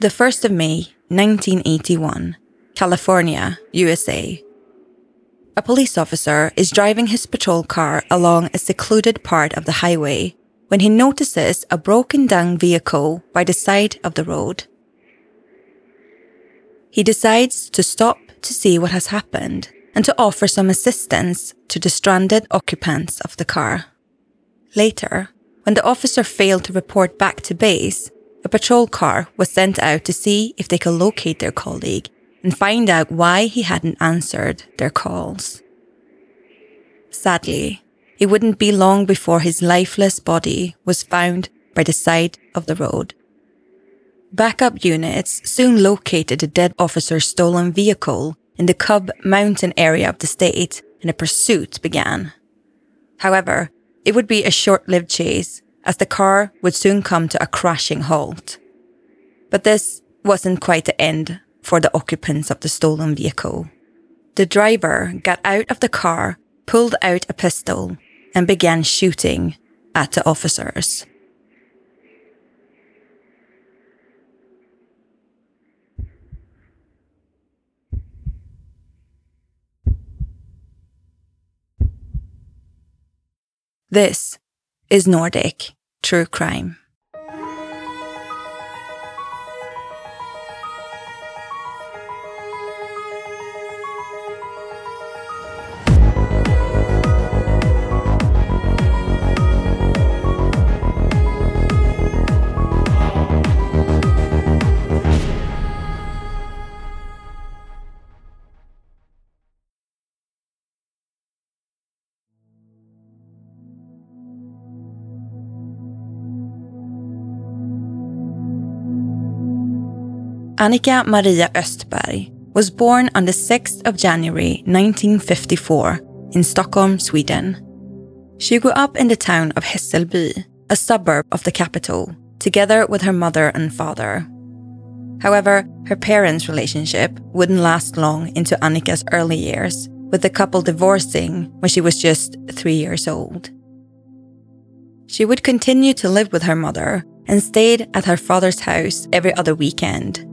The 1st of May, 1981, California, USA. A police officer is driving his patrol car along a secluded part of the highway when he notices a broken down vehicle by the side of the road. He decides to stop to see what has happened and to offer some assistance to the stranded occupants of the car. Later, when the officer failed to report back to base, a patrol car was sent out to see if they could locate their colleague and find out why he hadn't answered their calls. Sadly, it wouldn't be long before his lifeless body was found by the side of the road. Backup units soon located the dead officer's stolen vehicle in the Cobb Mountain area of the state, and a pursuit began. However, it would be a short lived chase, as the car would soon come to a crashing halt. But this wasn't quite the end for the occupants of the stolen vehicle. The driver got out of the car, pulled out a pistol, and began shooting at the officers. This is Nordic True Crime. Annika Maria Östberg was born on the 6th of January 1954 in Stockholm, Sweden. She grew up in the town of Hässelby, a suburb of the capital, together with her mother and father. However, her parents' relationship wouldn't last long into Annika's early years, with the couple divorcing when she was just three years old. She would continue to live with her mother and stayed at her father's house every other weekend,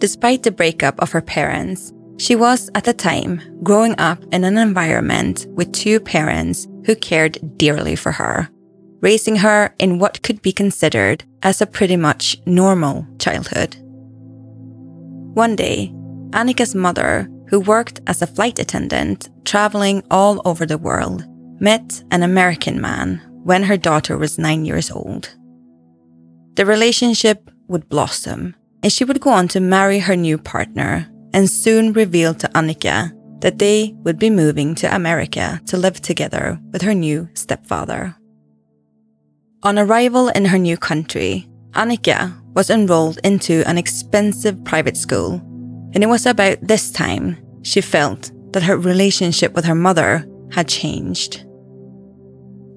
Despite the breakup of her parents, she was at the time growing up in an environment with two parents who cared dearly for her, raising her in what could be considered as a pretty much normal childhood. One day, Annika's mother, who worked as a flight attendant traveling all over the world, met an American man when her daughter was nine years old. The relationship would blossom and she would go on to marry her new partner and soon reveal to Annika that they would be moving to America to live together with her new stepfather. On arrival in her new country, Annika was enrolled into an expensive private school, and it was about this time she felt that her relationship with her mother had changed.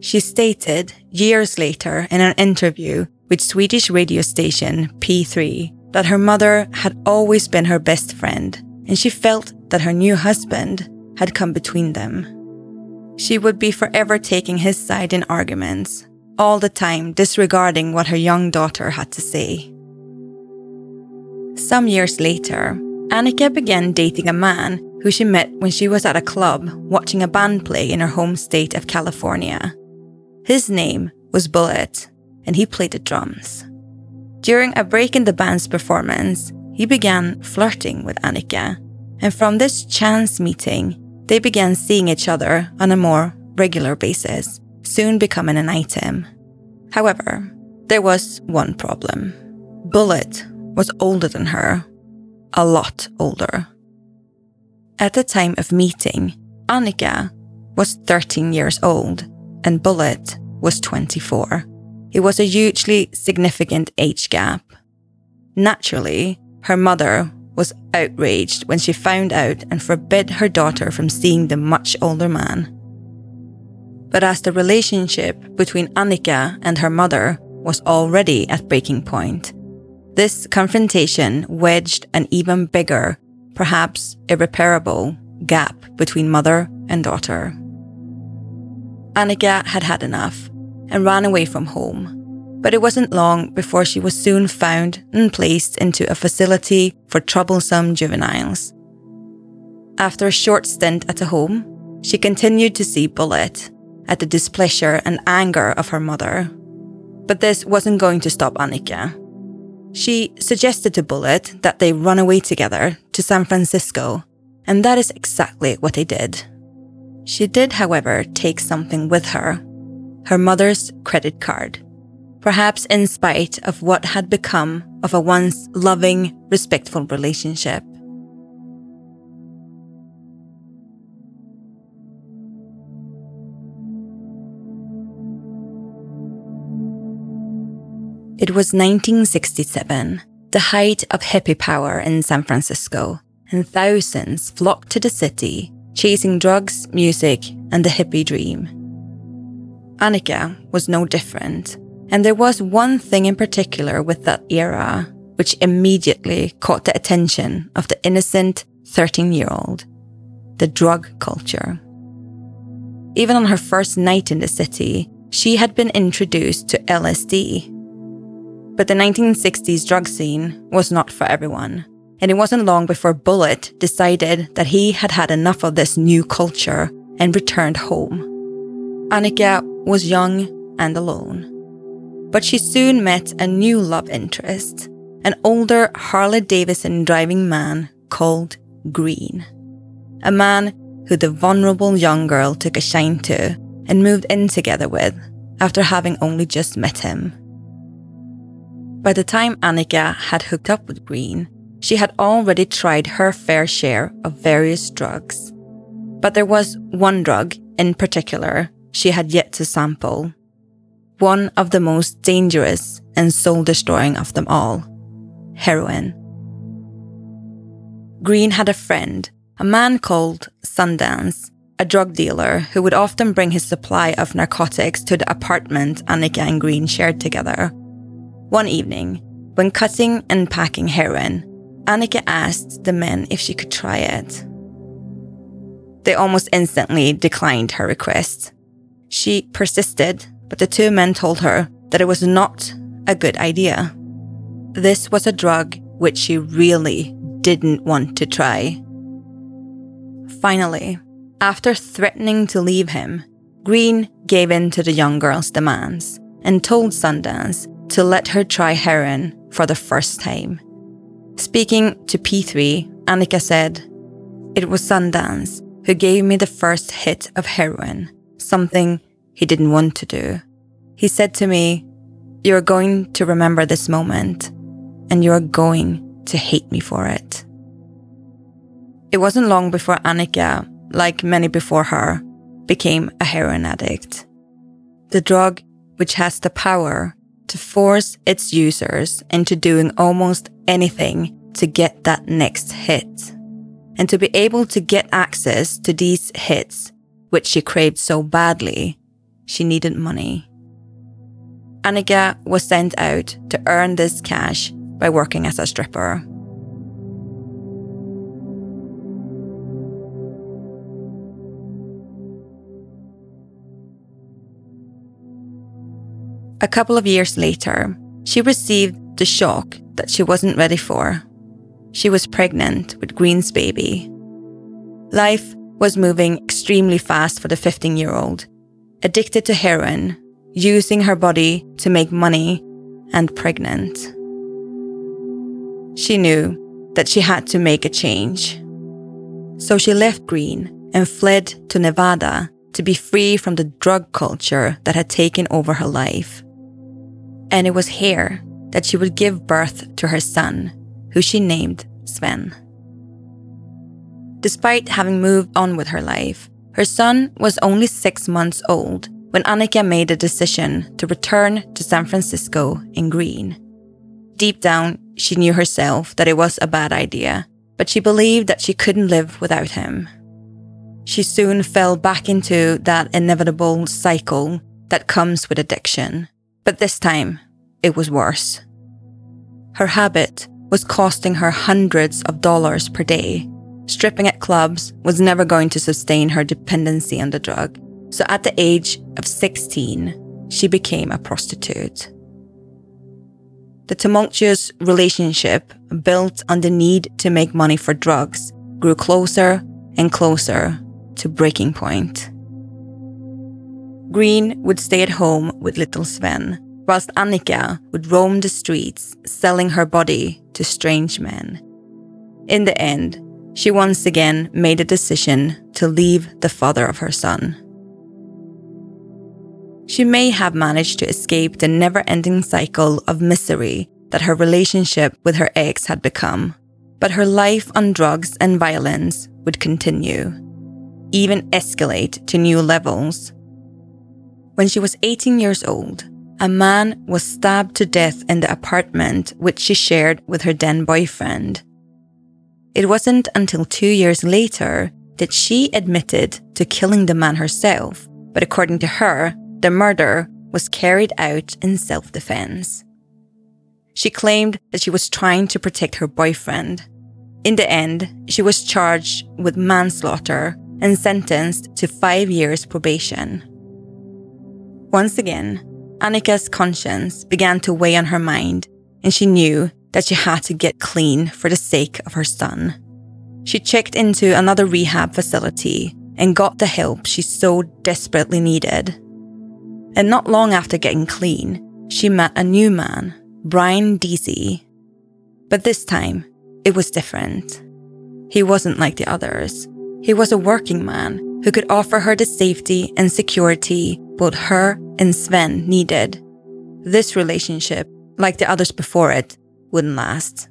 She stated years later in an interview with Swedish radio station P3 that her mother had always been her best friend, and she felt that her new husband had come between them. She would be forever taking his side in arguments, all the time disregarding what her young daughter had to say. Some years later, Annika began dating a man who she met when she was at a club watching a band play in her home state of California. His name was Bullet, and he played the drums. During a break in the band's performance, he began flirting with Annika, and from this chance meeting, they began seeing each other on a more regular basis, soon becoming an item. However, there was one problem. Bullet was older than her, a lot older. At the time of meeting, Annika was 13 years old and Bullet was 24. It was a hugely significant age gap. Naturally, her mother was outraged when she found out and forbid her daughter from seeing the much older man. But as the relationship between Annika and her mother was already at breaking point, this confrontation wedged an even bigger, perhaps irreparable, gap between mother and daughter. Annika had had enough and ran away from home. But it wasn't long before she was soon found and placed into a facility for troublesome juveniles. After a short stint at a home, she continued to see Bullet at the displeasure and anger of her mother. But this wasn't going to stop Annika. She suggested to Bullet that they run away together to San Francisco, and that is exactly what they did. She did, however, take something with her her mother's credit card, perhaps in spite of what had become of a once loving, respectful relationship. It was 1967, the height of hippie power in San Francisco, and thousands flocked to the city, chasing drugs, music, and the hippie dream. Annika was no different, and there was one thing in particular with that era which immediately caught the attention of the innocent 13 year old the drug culture. Even on her first night in the city, she had been introduced to LSD, but the 1960s drug scene was not for everyone. And it wasn't long before Bullet decided that he had had enough of this new culture and returned home. Annika was young and alone. But she soon met a new love interest, an older Harley Davidson driving man called Green. A man who the vulnerable young girl took a shine to and moved in together with after having only just met him. By the time Annika had hooked up with Green, she had already tried her fair share of various drugs. But there was one drug in particular she had yet to sample. One of the most dangerous and soul destroying of them all heroin. Green had a friend, a man called Sundance, a drug dealer who would often bring his supply of narcotics to the apartment Annika and Green shared together. One evening, when cutting and packing heroin, Annika asked the men if she could try it. They almost instantly declined her request. She persisted, but the two men told her that it was not a good idea. This was a drug which she really didn't want to try. Finally, after threatening to leave him, Green gave in to the young girl's demands and told Sundance to let her try heroin for the first time. Speaking to P3, Annika said, It was Sundance who gave me the first hit of heroin, something he didn't want to do. He said to me, You're going to remember this moment, and you're going to hate me for it. It wasn't long before Annika, like many before her, became a heroin addict. The drug, which has the power to force its users into doing almost anything to get that next hit. And to be able to get access to these hits, which she craved so badly, she needed money. Annika was sent out to earn this cash by working as a stripper. A couple of years later, she received the shock that she wasn't ready for. She was pregnant with Green's baby. Life was moving extremely fast for the 15 year old, addicted to heroin, using her body to make money, and pregnant. She knew that she had to make a change. So she left Green and fled to Nevada to be free from the drug culture that had taken over her life and it was here that she would give birth to her son, who she named Sven. Despite having moved on with her life, her son was only six months old when Annika made a decision to return to San Francisco in green. Deep down, she knew herself that it was a bad idea, but she believed that she couldn't live without him. She soon fell back into that inevitable cycle that comes with addiction but this time, it was worse. Her habit was costing her hundreds of dollars per day. Stripping at clubs was never going to sustain her dependency on the drug. So at the age of 16, she became a prostitute. the tumultuous relationship built on the need to make money for drugs grew closer and closer to breaking point. Green would stay at home with little Sven, whilst Annika would roam the streets selling her body to strange men. In the end, she once again made a decision to leave the father of her son. She may have managed to escape the never ending cycle of misery that her relationship with her ex had become, but her life on drugs and violence would continue, even escalate to new levels. When she was 18 years old, a man was stabbed to death in the apartment which she shared with her then boyfriend. It wasn't until two years later that she admitted to killing the man herself, but according to her, the murder was carried out in self defense. She claimed that she was trying to protect her boyfriend. In the end, she was charged with manslaughter and sentenced to five years probation. Once again, Annika's conscience began to weigh on her mind, and she knew that she had to get clean for the sake of her son. She checked into another rehab facility and got the help she so desperately needed. And not long after getting clean, she met a new man, Brian Deasy. But this time, it was different. He wasn't like the others. He was a working man who could offer her the safety and security both her and Sven needed. This relationship, like the others before it, wouldn't last.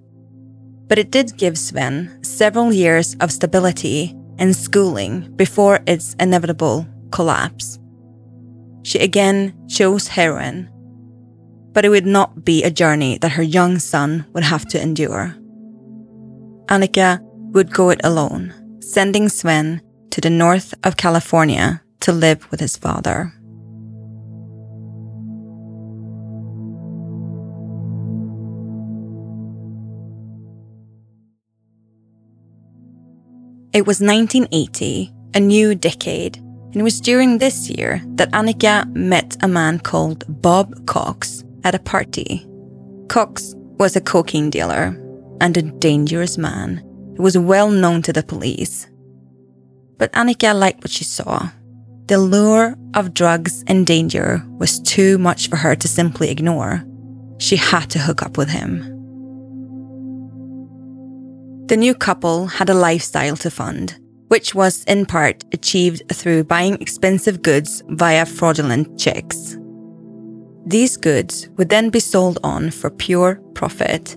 But it did give Sven several years of stability and schooling before its inevitable collapse. She again chose heroin, but it would not be a journey that her young son would have to endure. Annika would go it alone, sending Sven to the north of California to live with his father. It was 1980, a new decade, and it was during this year that Annika met a man called Bob Cox at a party. Cox was a cocaine dealer and a dangerous man who was well known to the police. But Annika liked what she saw. The lure of drugs and danger was too much for her to simply ignore. She had to hook up with him. The new couple had a lifestyle to fund, which was in part achieved through buying expensive goods via fraudulent checks. These goods would then be sold on for pure profit.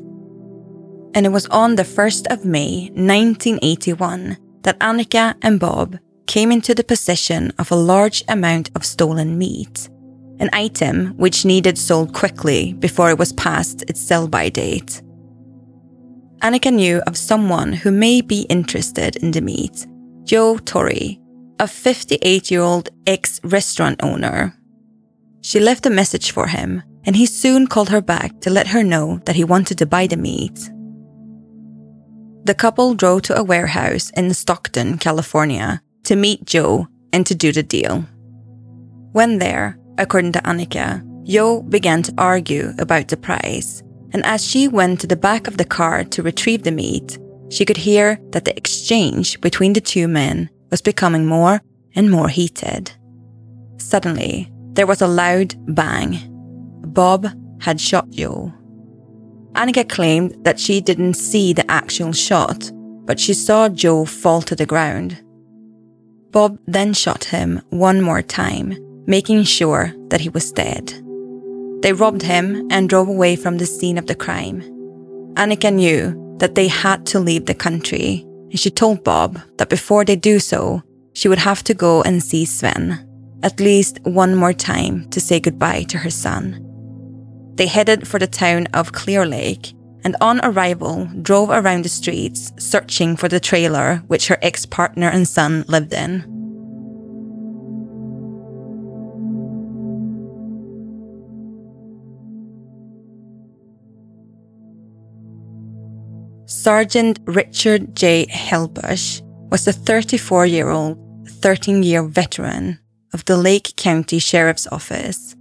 And it was on the 1st of May 1981 that Annika and Bob came into the possession of a large amount of stolen meat, an item which needed sold quickly before it was past its sell by date. Annika knew of someone who may be interested in the meat, Joe Torre, a 58 year old ex restaurant owner. She left a message for him, and he soon called her back to let her know that he wanted to buy the meat. The couple drove to a warehouse in Stockton, California, to meet Joe and to do the deal. When there, according to Annika, Joe began to argue about the price and as she went to the back of the car to retrieve the meat, she could hear that the exchange between the two men was becoming more and more heated. Suddenly, there was a loud bang. Bob had shot Joe. Annika claimed that she didn't see the actual shot, but she saw Joe fall to the ground. Bob then shot him one more time, making sure that he was dead. They robbed him and drove away from the scene of the crime. Annika knew that they had to leave the country, and she told Bob that before they do so, she would have to go and see Sven, at least one more time to say goodbye to her son. They headed for the town of Clear Lake and on arrival drove around the streets searching for the trailer which her ex partner and son lived in. Sergeant Richard J. Helbush was a 34 year old, 13 year veteran of the Lake County Sheriff's Office.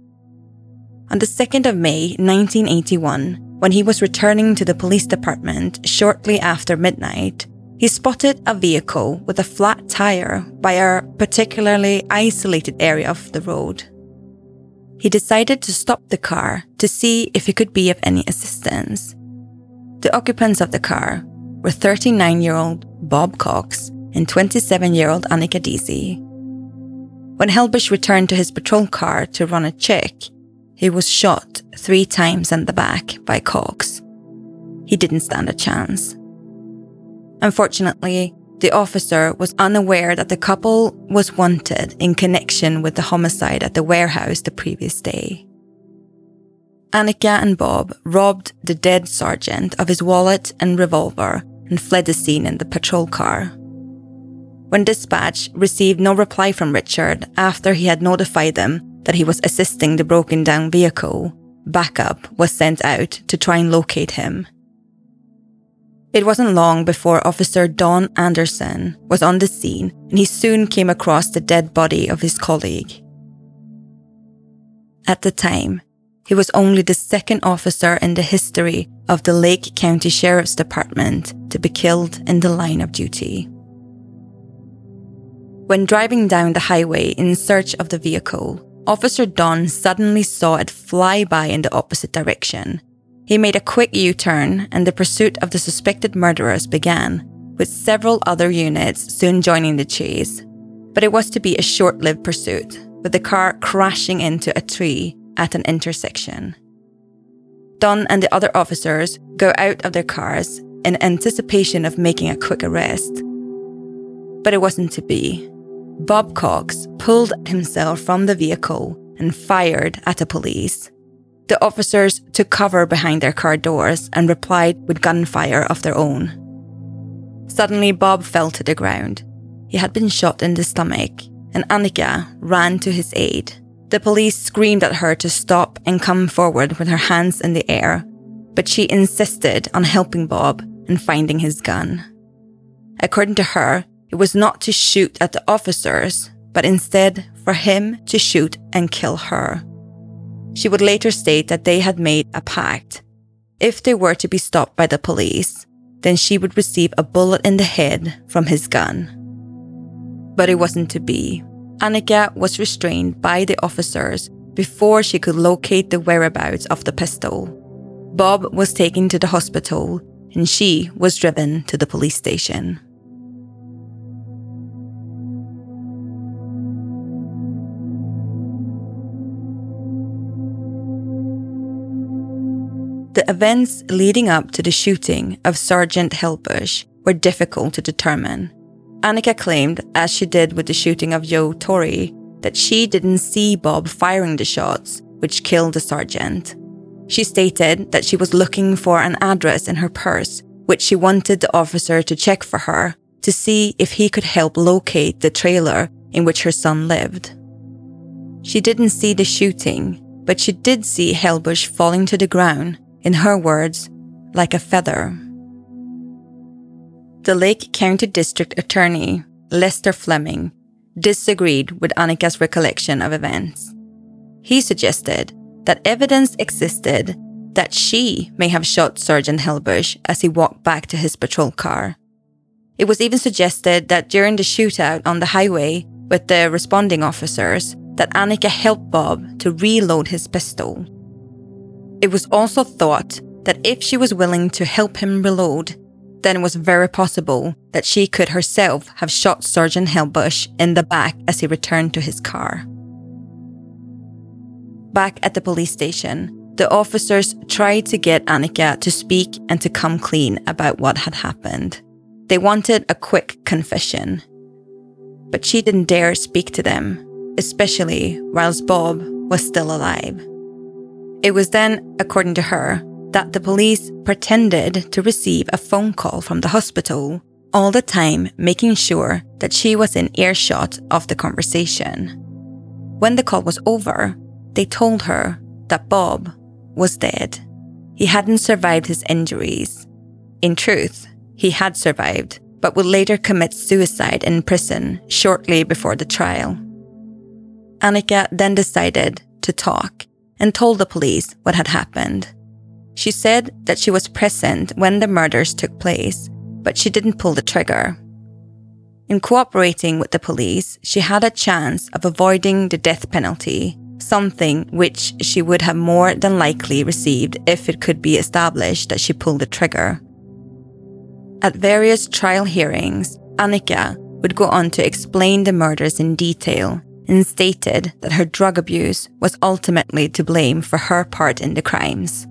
On the 2nd of May 1981, when he was returning to the police department shortly after midnight, he spotted a vehicle with a flat tire by a particularly isolated area of the road. He decided to stop the car to see if he could be of any assistance. The occupants of the car were 39 year old Bob Cox and 27 year old Annika Deasy. When Helbush returned to his patrol car to run a check, he was shot three times in the back by Cox. He didn't stand a chance. Unfortunately, the officer was unaware that the couple was wanted in connection with the homicide at the warehouse the previous day. Annika and Bob robbed the dead sergeant of his wallet and revolver and fled the scene in the patrol car. When dispatch received no reply from Richard after he had notified them that he was assisting the broken down vehicle, backup was sent out to try and locate him. It wasn't long before Officer Don Anderson was on the scene and he soon came across the dead body of his colleague. At the time, he was only the second officer in the history of the Lake County Sheriff's Department to be killed in the line of duty. When driving down the highway in search of the vehicle, Officer Don suddenly saw it fly by in the opposite direction. He made a quick U turn, and the pursuit of the suspected murderers began, with several other units soon joining the chase. But it was to be a short lived pursuit, with the car crashing into a tree at an intersection. Don and the other officers go out of their cars in anticipation of making a quick arrest. But it wasn't to be. Bob Cox pulled himself from the vehicle and fired at the police. The officers took cover behind their car doors and replied with gunfire of their own. Suddenly, Bob fell to the ground. He had been shot in the stomach, and Annika ran to his aid. The police screamed at her to stop and come forward with her hands in the air, but she insisted on helping Bob and finding his gun. According to her, it was not to shoot at the officers, but instead for him to shoot and kill her. She would later state that they had made a pact. If they were to be stopped by the police, then she would receive a bullet in the head from his gun. But it wasn't to be. Annika was restrained by the officers before she could locate the whereabouts of the pistol. Bob was taken to the hospital and she was driven to the police station. The events leading up to the shooting of Sergeant Helbush were difficult to determine. Annika claimed, as she did with the shooting of Joe Torre, that she didn't see Bob firing the shots, which killed the sergeant. She stated that she was looking for an address in her purse, which she wanted the officer to check for her to see if he could help locate the trailer in which her son lived. She didn't see the shooting, but she did see Helbush falling to the ground in her words, like a feather. The Lake County District Attorney, Lester Fleming, disagreed with Annika's recollection of events. He suggested that evidence existed that she may have shot Sergeant Helbush as he walked back to his patrol car. It was even suggested that during the shootout on the highway with the responding officers, that Annika helped Bob to reload his pistol. It was also thought that if she was willing to help him reload, then was very possible that she could herself have shot Sergeant Helbush in the back as he returned to his car. Back at the police station, the officers tried to get Annika to speak and to come clean about what had happened. They wanted a quick confession. But she didn't dare speak to them, especially whilst Bob was still alive. It was then, according to her, that the police pretended to receive a phone call from the hospital, all the time making sure that she was in earshot of the conversation. When the call was over, they told her that Bob was dead. He hadn't survived his injuries. In truth, he had survived, but would later commit suicide in prison shortly before the trial. Annika then decided to talk and told the police what had happened. She said that she was present when the murders took place, but she didn't pull the trigger. In cooperating with the police, she had a chance of avoiding the death penalty, something which she would have more than likely received if it could be established that she pulled the trigger. At various trial hearings, Annika would go on to explain the murders in detail and stated that her drug abuse was ultimately to blame for her part in the crimes.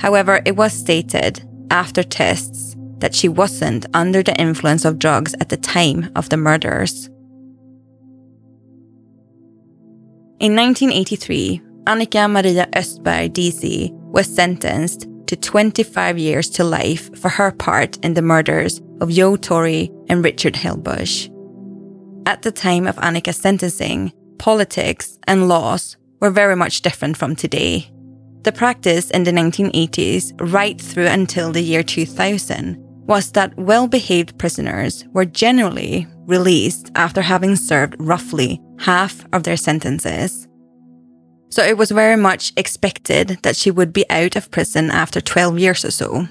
However, it was stated after tests that she wasn't under the influence of drugs at the time of the murders. In 1983, Annika Maria Östberg Deasy was sentenced to 25 years to life for her part in the murders of Joe Torre and Richard Helbush. At the time of Annika's sentencing, politics and laws were very much different from today. The practice in the 1980s, right through until the year 2000, was that well behaved prisoners were generally released after having served roughly half of their sentences. So it was very much expected that she would be out of prison after 12 years or so.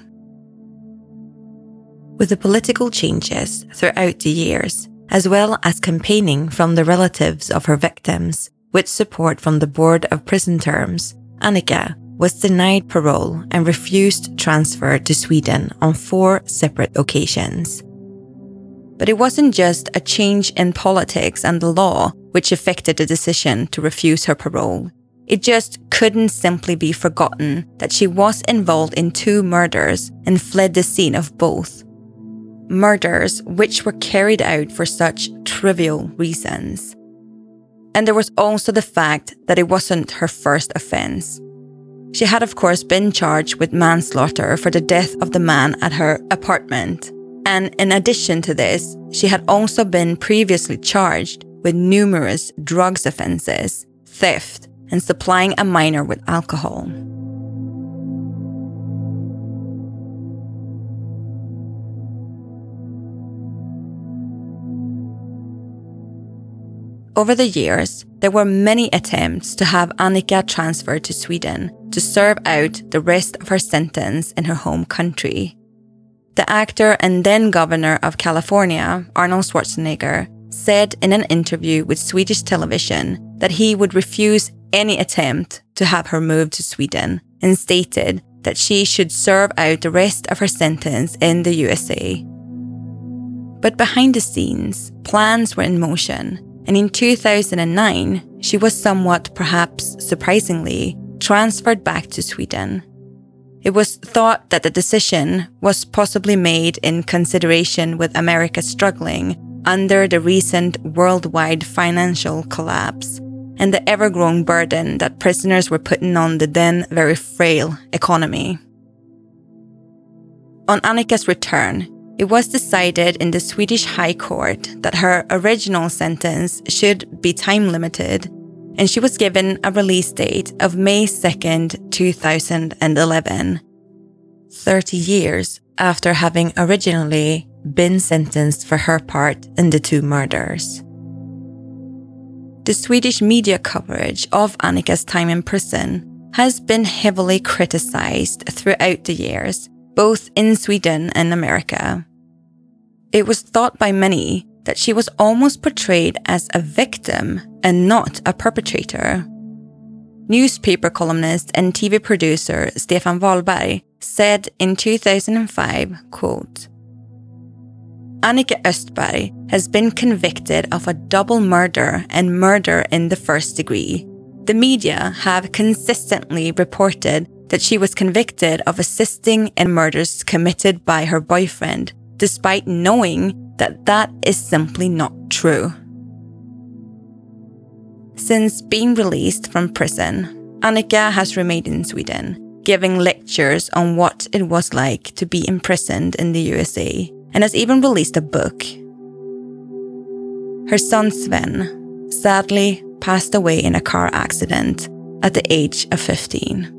With the political changes throughout the years, as well as campaigning from the relatives of her victims, with support from the Board of Prison Terms, Annika was denied parole and refused transfer to Sweden on four separate occasions. But it wasn't just a change in politics and the law which affected the decision to refuse her parole. It just couldn't simply be forgotten that she was involved in two murders and fled the scene of both. Murders which were carried out for such trivial reasons. And there was also the fact that it wasn't her first offense. She had, of course, been charged with manslaughter for the death of the man at her apartment. And in addition to this, she had also been previously charged with numerous drugs offences, theft, and supplying a minor with alcohol. Over the years, there were many attempts to have Annika transferred to Sweden to serve out the rest of her sentence in her home country. The actor and then governor of California, Arnold Schwarzenegger, said in an interview with Swedish television that he would refuse any attempt to have her moved to Sweden and stated that she should serve out the rest of her sentence in the USA. But behind the scenes, plans were in motion, and in 2009, she was somewhat, perhaps surprisingly, transferred back to Sweden. It was thought that the decision was possibly made in consideration with America struggling under the recent worldwide financial collapse and the ever growing burden that prisoners were putting on the then very frail economy. On Annika's return, it was decided in the Swedish High Court that her original sentence should be time limited, and she was given a release date of May 2nd, 2011, 30 years after having originally been sentenced for her part in the two murders. The Swedish media coverage of Annika's time in prison has been heavily criticized throughout the years, both in Sweden and America. It was thought by many that she was almost portrayed as a victim and not a perpetrator. Newspaper columnist and TV producer Stefan Wahlberg said in 2005, quote, Annika Östberg has been convicted of a double murder and murder in the first degree. The media have consistently reported that she was convicted of assisting in murders committed by her boyfriend, despite knowing that that is simply not true. Since being released from prison, Annika has remained in Sweden, giving lectures on what it was like to be imprisoned in the USA and has even released a book. Her son Sven sadly passed away in a car accident at the age of 15.